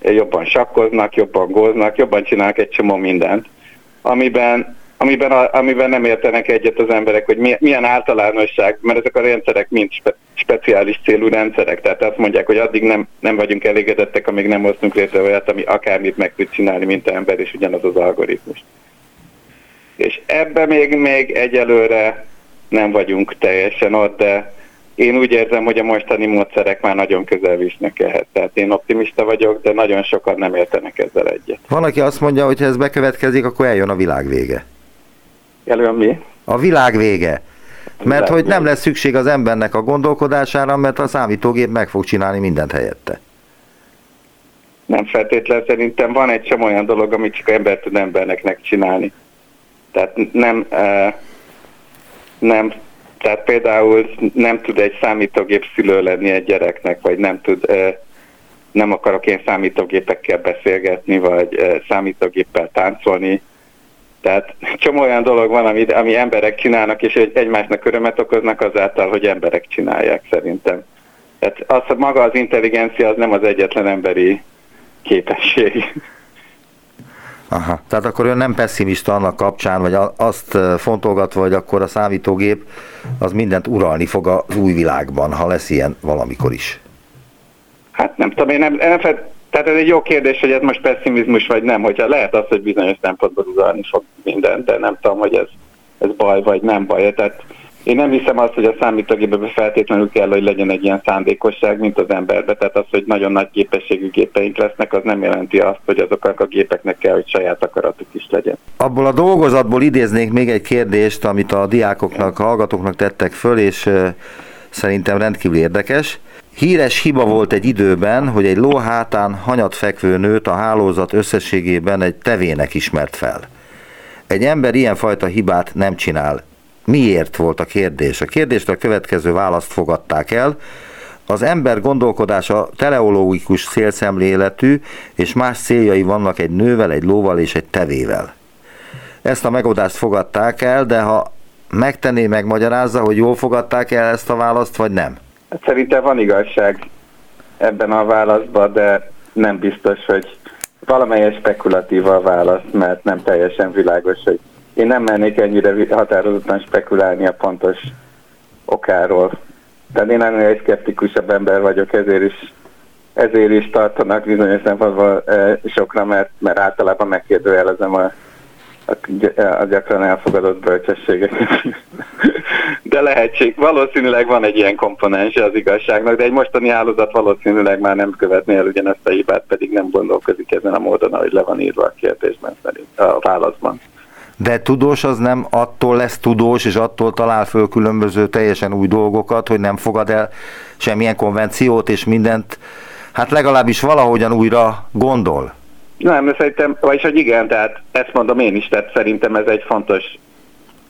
jobban sakkoznak, jobban góznak, jobban csinálnak egy csomó mindent, amiben, amiben, a, amiben nem értenek egyet az emberek, hogy milyen általánosság, mert ezek a rendszerek mind spe, speciális célú rendszerek, tehát azt mondják, hogy addig nem, nem vagyunk elégedettek, amíg nem hoztunk létre olyat, ami akármit meg tud csinálni, mint ember, és ugyanaz az algoritmus. És ebbe még, még egyelőre nem vagyunk teljesen ott, de én úgy érzem, hogy a mostani módszerek már nagyon közel visznek ehhez. Tehát én optimista vagyok, de nagyon sokan nem értenek ezzel egyet. Van, aki azt mondja, hogy ha ez bekövetkezik, akkor eljön a világ vége. Eljön mi? A világ vége. Mert hogy nem lesz szükség az embernek a gondolkodására, mert a számítógép meg fog csinálni mindent helyette. Nem feltétlenül szerintem van egy csomó olyan dolog, amit csak ember tud embernek megcsinálni. Tehát nem, nem tehát például nem tud egy számítógép szülő lenni egy gyereknek, vagy nem tud, nem akarok én számítógépekkel beszélgetni, vagy számítógéppel táncolni. Tehát csomó olyan dolog van, ami, ami emberek csinálnak, és egymásnak örömet okoznak azáltal, hogy emberek csinálják szerintem. Tehát az, maga az intelligencia az nem az egyetlen emberi képesség. Aha, tehát akkor ön nem pessimista annak kapcsán, vagy azt fontolgatva, hogy akkor a számítógép az mindent uralni fog az új világban, ha lesz ilyen valamikor is. Hát nem tudom, én nem, nem tehát ez egy jó kérdés, hogy ez most pessimizmus vagy nem, hogyha lehet az, hogy bizonyos szempontból uralni fog mindent, de nem tudom, hogy ez, ez baj vagy nem baj. Tehát én nem hiszem azt, hogy a számítógépben feltétlenül kell, hogy legyen egy ilyen szándékosság, mint az emberbe. Tehát az, hogy nagyon nagy képességű gépeink lesznek, az nem jelenti azt, hogy azoknak a gépeknek kell, hogy saját akaratuk is legyen. Abból a dolgozatból idéznék még egy kérdést, amit a diákoknak, hallgatóknak tettek föl, és szerintem rendkívül érdekes. Híres hiba volt egy időben, hogy egy lóhátán hanyat fekvő nőt a hálózat összességében egy tevének ismert fel. Egy ember ilyenfajta hibát nem csinál miért volt a kérdés. A kérdésre a következő választ fogadták el. Az ember gondolkodása teleológikus célszemléletű, és más céljai vannak egy nővel, egy lóval és egy tevével. Ezt a megoldást fogadták el, de ha megtenné, megmagyarázza, hogy jól fogadták el ezt a választ, vagy nem? Hát szerintem van igazság ebben a válaszban, de nem biztos, hogy valamelyes spekulatív a válasz, mert nem teljesen világos, hogy én nem mennék ennyire határozottan spekulálni a pontos okáról. Tehát én ennél egy szkeptikusabb ember vagyok, ezért is, ezért is tartanak bizonyos szempontból e, sokra, mert, mert általában megkérdőjelezem a, a, a gyakran elfogadott bölcsességeket. de lehetség, valószínűleg van egy ilyen komponense az igazságnak, de egy mostani hálózat valószínűleg már nem követné el ugyanezt a hibát, pedig nem gondolkozik ezen a módon, ahogy le van írva a kérdésben a válaszban. De tudós az nem attól lesz tudós, és attól talál föl különböző teljesen új dolgokat, hogy nem fogad el semmilyen konvenciót, és mindent, hát legalábbis valahogyan újra gondol. Nem, de szerintem, vagyis hogy igen, tehát ezt mondom én is, tehát szerintem ez egy fontos,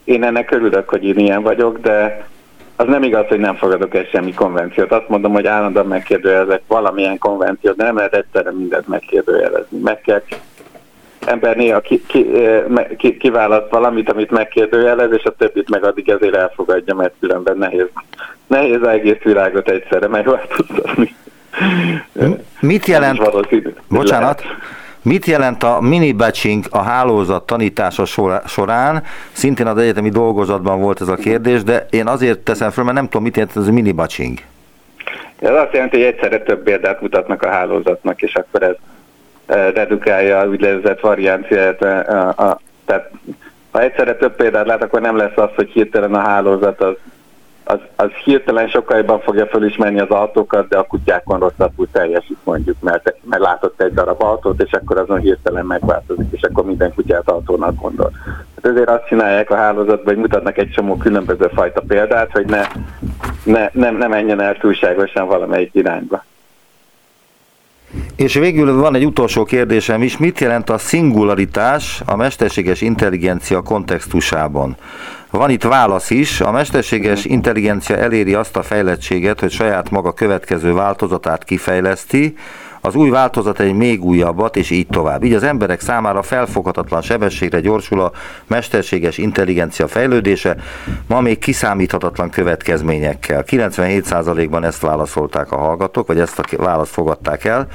én ennek örülök, hogy én ilyen vagyok, de az nem igaz, hogy nem fogadok el semmi konvenciót. Azt mondom, hogy állandóan megkérdőjelezek valamilyen konvenciót, de nem lehet egyszerre mindent megkérdőjelezni. Meg kell ember néha ki, ki, ki, kiválaszt valamit, amit megkérdőjelez, és a többit meg addig ezért elfogadja, mert különben nehéz, nehéz egész világot egyszerre megváltoztatni. Mit jelent, bocsánat, lehet. Mit jelent a mini batching a hálózat tanítása során? Szintén az egyetemi dolgozatban volt ez a kérdés, de én azért teszem fel, mert nem tudom, mit jelent ez a mini batching. Ez azt jelenti, hogy egyszerre több példát mutatnak a hálózatnak, és akkor ez redukálja a úgynevezett varianciát. A, a, tehát ha egyszerre több példát lát, akkor nem lesz az, hogy hirtelen a hálózat az, az, az hirtelen sokkal jobban fogja felismerni az autókat, de a kutyákon rosszabbul teljesít mondjuk, mert, mert látott egy darab autót, és akkor azon hirtelen megváltozik, és akkor minden kutyát autónak gondol. Hát ezért azt csinálják a hálózatban, hogy mutatnak egy csomó különböző fajta példát, hogy ne, ne, nem, ne menjen el túlságosan valamelyik irányba. És végül van egy utolsó kérdésem is, mit jelent a szingularitás a mesterséges intelligencia kontextusában? Van itt válasz is, a mesterséges intelligencia eléri azt a fejlettséget, hogy saját maga következő változatát kifejleszti, az új változat egy még újabbat, és így tovább. Így az emberek számára felfoghatatlan sebességre gyorsul a mesterséges intelligencia fejlődése, ma még kiszámíthatatlan következményekkel. 97%-ban ezt válaszolták a hallgatók, vagy ezt a választ fogadták el.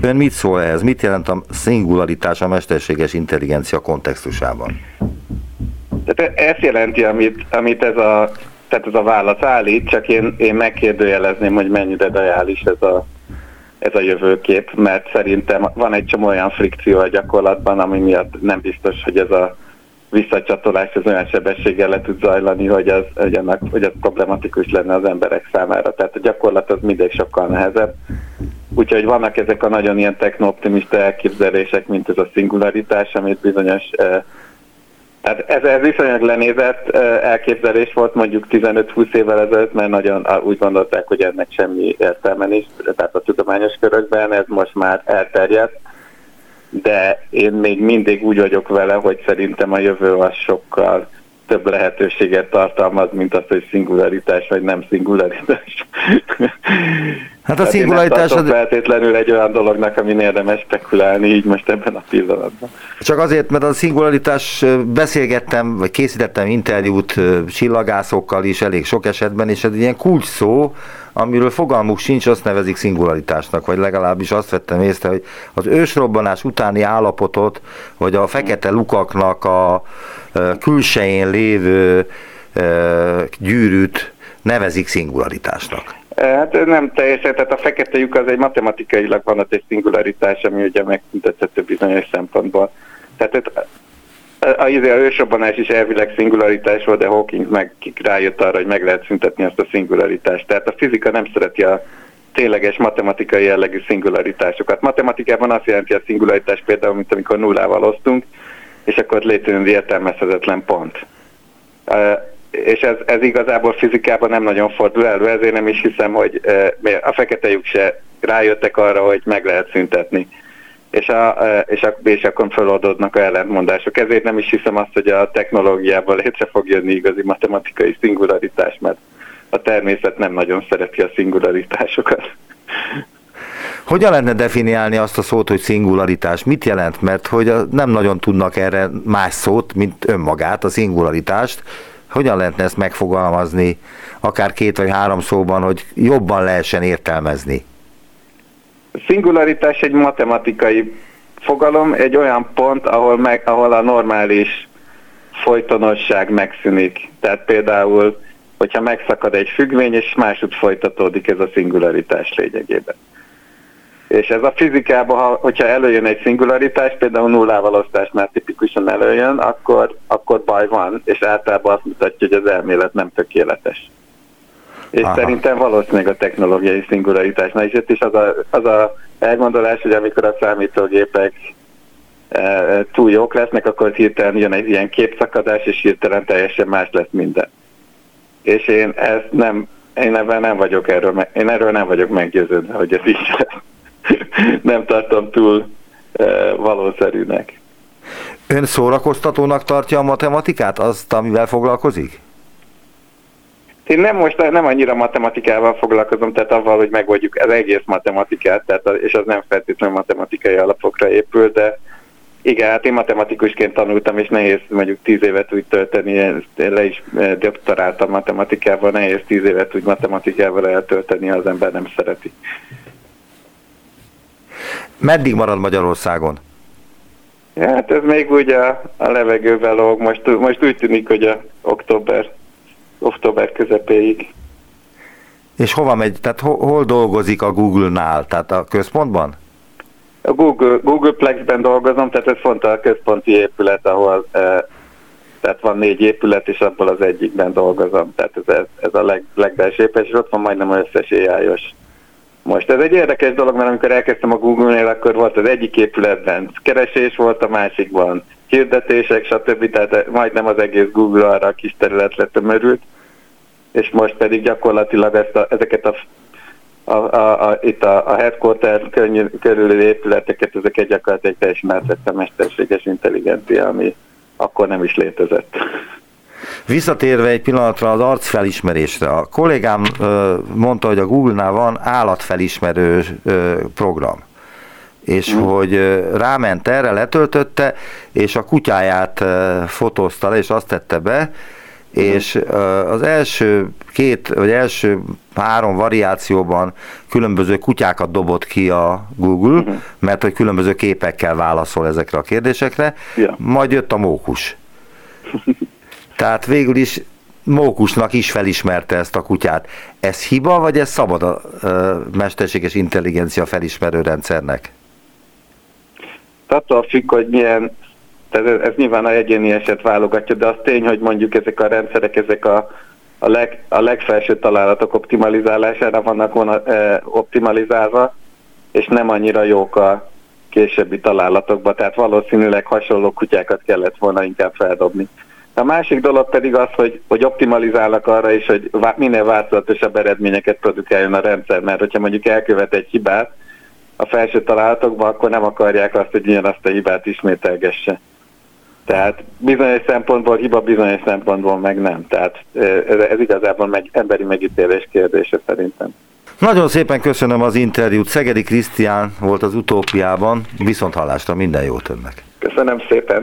Ön mit szól ehhez? Mit jelent a szingularitás a mesterséges intelligencia kontextusában? Tehát ezt jelenti, amit, amit ez a tehát ez a válasz állít, csak én, én megkérdőjelezném, hogy mennyire reális ez a, ez a jövőkép, mert szerintem van egy csomó olyan frikció a gyakorlatban, ami miatt nem biztos, hogy ez a visszacsatolás ez olyan sebességgel le tud zajlani, hogy az, hogy, annak, hogy az problematikus lenne az emberek számára. Tehát a gyakorlat az mindig sokkal nehezebb. Úgyhogy vannak ezek a nagyon ilyen techno-optimista elképzelések, mint ez a szingularitás, amit bizonyos eh, Hát ez, ez viszonylag lenézett elképzelés volt mondjuk 15-20 évvel ezelőtt, mert nagyon úgy gondolták, hogy ennek semmi értelme nincs, tehát a tudományos körökben ez most már elterjedt, de én még mindig úgy vagyok vele, hogy szerintem a jövő az sokkal több lehetőséget tartalmaz, mint az, hogy szingularitás vagy nem szingularitás. Hát a szingularitás... Az... feltétlenül egy olyan dolognak, amin érdemes spekulálni így most ebben a pillanatban. Csak azért, mert a szingularitás beszélgettem, vagy készítettem interjút csillagászokkal is elég sok esetben, és ez egy ilyen kulcs szó, amiről fogalmuk sincs, azt nevezik szingularitásnak, vagy legalábbis azt vettem észre, hogy az ősrobbanás utáni állapotot, vagy a fekete lukaknak a külsején lévő gyűrűt nevezik szingularitásnak. Hát nem teljesen, tehát a fekete lyuk az egy matematikailag van egy szingularitás, ami ugye megtüntethető bizonyos szempontból. Tehát a, a, izé, a ősrobbanás is elvileg szingularitás volt, de Hawking meg rájött arra, hogy meg lehet szüntetni azt a szingularitást. Tehát a fizika nem szereti a tényleges matematikai jellegű szingularitásokat. Matematikában azt jelenti a szingularitás például, mint amikor nullával osztunk, és akkor létrejön értelmezhetetlen pont és ez, ez igazából fizikában nem nagyon fordul elő, ezért nem is hiszem, hogy a fekete lyuk se rájöttek arra, hogy meg lehet szüntetni. És, a, és, a, és akkor feloldódnak a ellentmondások. Ezért nem is hiszem azt, hogy a technológiával létre fog jönni igazi matematikai szingularitás, mert a természet nem nagyon szereti a szingularitásokat. Hogyan lehetne definiálni azt a szót, hogy szingularitás? Mit jelent? Mert hogy nem nagyon tudnak erre más szót, mint önmagát, a szingularitást. Hogyan lehetne ezt megfogalmazni, akár két vagy három szóban, hogy jobban lehessen értelmezni? A szingularitás egy matematikai fogalom, egy olyan pont, ahol, meg, ahol a normális folytonosság megszűnik. Tehát például, hogyha megszakad egy függvény, és másút folytatódik ez a szingularitás lényegében. És ez a fizikában, ha, hogyha előjön egy szingularitás, például nullával osztásnál tipikusan előjön, akkor, akkor baj van, és általában azt mutatja, hogy az elmélet nem tökéletes. És Aha. szerintem valószínűleg a technológiai szingularitásnál is, és az a, az a elgondolás, hogy amikor a számítógépek e, túl jók lesznek, akkor hirtelen jön egy ilyen képszakadás, és hirtelen teljesen más lesz minden. És én ezt nem, én ebben nem vagyok erről, én erről nem vagyok meggyőződve, hogy ez is nem tartom túl e, valószerűnek. Ön szórakoztatónak tartja a matematikát, azt, amivel foglalkozik? Én nem most nem annyira matematikával foglalkozom, tehát avval, hogy megoldjuk az egész matematikát, tehát, és az nem feltétlenül matematikai alapokra épül, de igen, hát én matematikusként tanultam, és nehéz mondjuk tíz évet úgy tölteni, le is eh, doktoráltam matematikával, nehéz tíz évet úgy matematikával eltölteni, az ember nem szereti. Meddig marad Magyarországon? Hát ez még ugye a, a levegővel lóg, most, most úgy tűnik, hogy a október október közepéig. És hova megy, tehát hol, hol dolgozik a Google-nál, tehát a központban? A Google, Google Plex-ben dolgozom, tehát ez fontos a központi épület, ahol e, tehát van négy épület, és abból az egyikben dolgozom. Tehát ez, ez a leg, legbelső és ott van majdnem összes ai most. Ez egy érdekes dolog, mert amikor elkezdtem a Google-nél, akkor volt az egyik épületben keresés, volt a másikban hirdetések, stb. Tehát majdnem az egész Google arra a kis területre tömörült és most pedig gyakorlatilag ezt a, ezeket a, a, a, a, itt a, a headquarter körül épületeket, ezeket gyakorlatilag teljesen átvette a mesterséges intelligencia, ami akkor nem is létezett. Visszatérve egy pillanatra az arcfelismerésre, a kollégám mondta, hogy a Google-nál van állatfelismerő program és mm. hogy ráment erre, letöltötte, és a kutyáját fotózta le, és azt tette be, és az első két, vagy első három variációban különböző kutyákat dobott ki a Google, uh-huh. mert hogy különböző képekkel válaszol ezekre a kérdésekre, ja. majd jött a mókus. Tehát végül is mókusnak is felismerte ezt a kutyát. Ez hiba, vagy ez szabad a mesterséges intelligencia felismerő rendszernek? Attól függ, hogy milyen tehát ez, ez nyilván a egyéni eset válogatja, de az tény, hogy mondjuk ezek a rendszerek, ezek a, a, leg, a legfelső találatok optimalizálására vannak vona, e, optimalizálva, és nem annyira jók a későbbi találatokba, tehát valószínűleg hasonló kutyákat kellett volna inkább feldobni. A másik dolog pedig az, hogy, hogy optimalizálnak arra is, hogy minél változatosabb eredményeket produkáljon a rendszer, mert hogyha mondjuk elkövet egy hibát a felső találatokban, akkor nem akarják azt, hogy ugyanazt a hibát ismételgesse. Tehát bizonyos szempontból hiba, bizonyos szempontból meg nem. Tehát ez, ez igazából meg, emberi megítélés kérdése szerintem. Nagyon szépen köszönöm az interjút. Szegedi Krisztián volt az utópiában. Viszont hallásra minden jót önnek. Köszönöm szépen.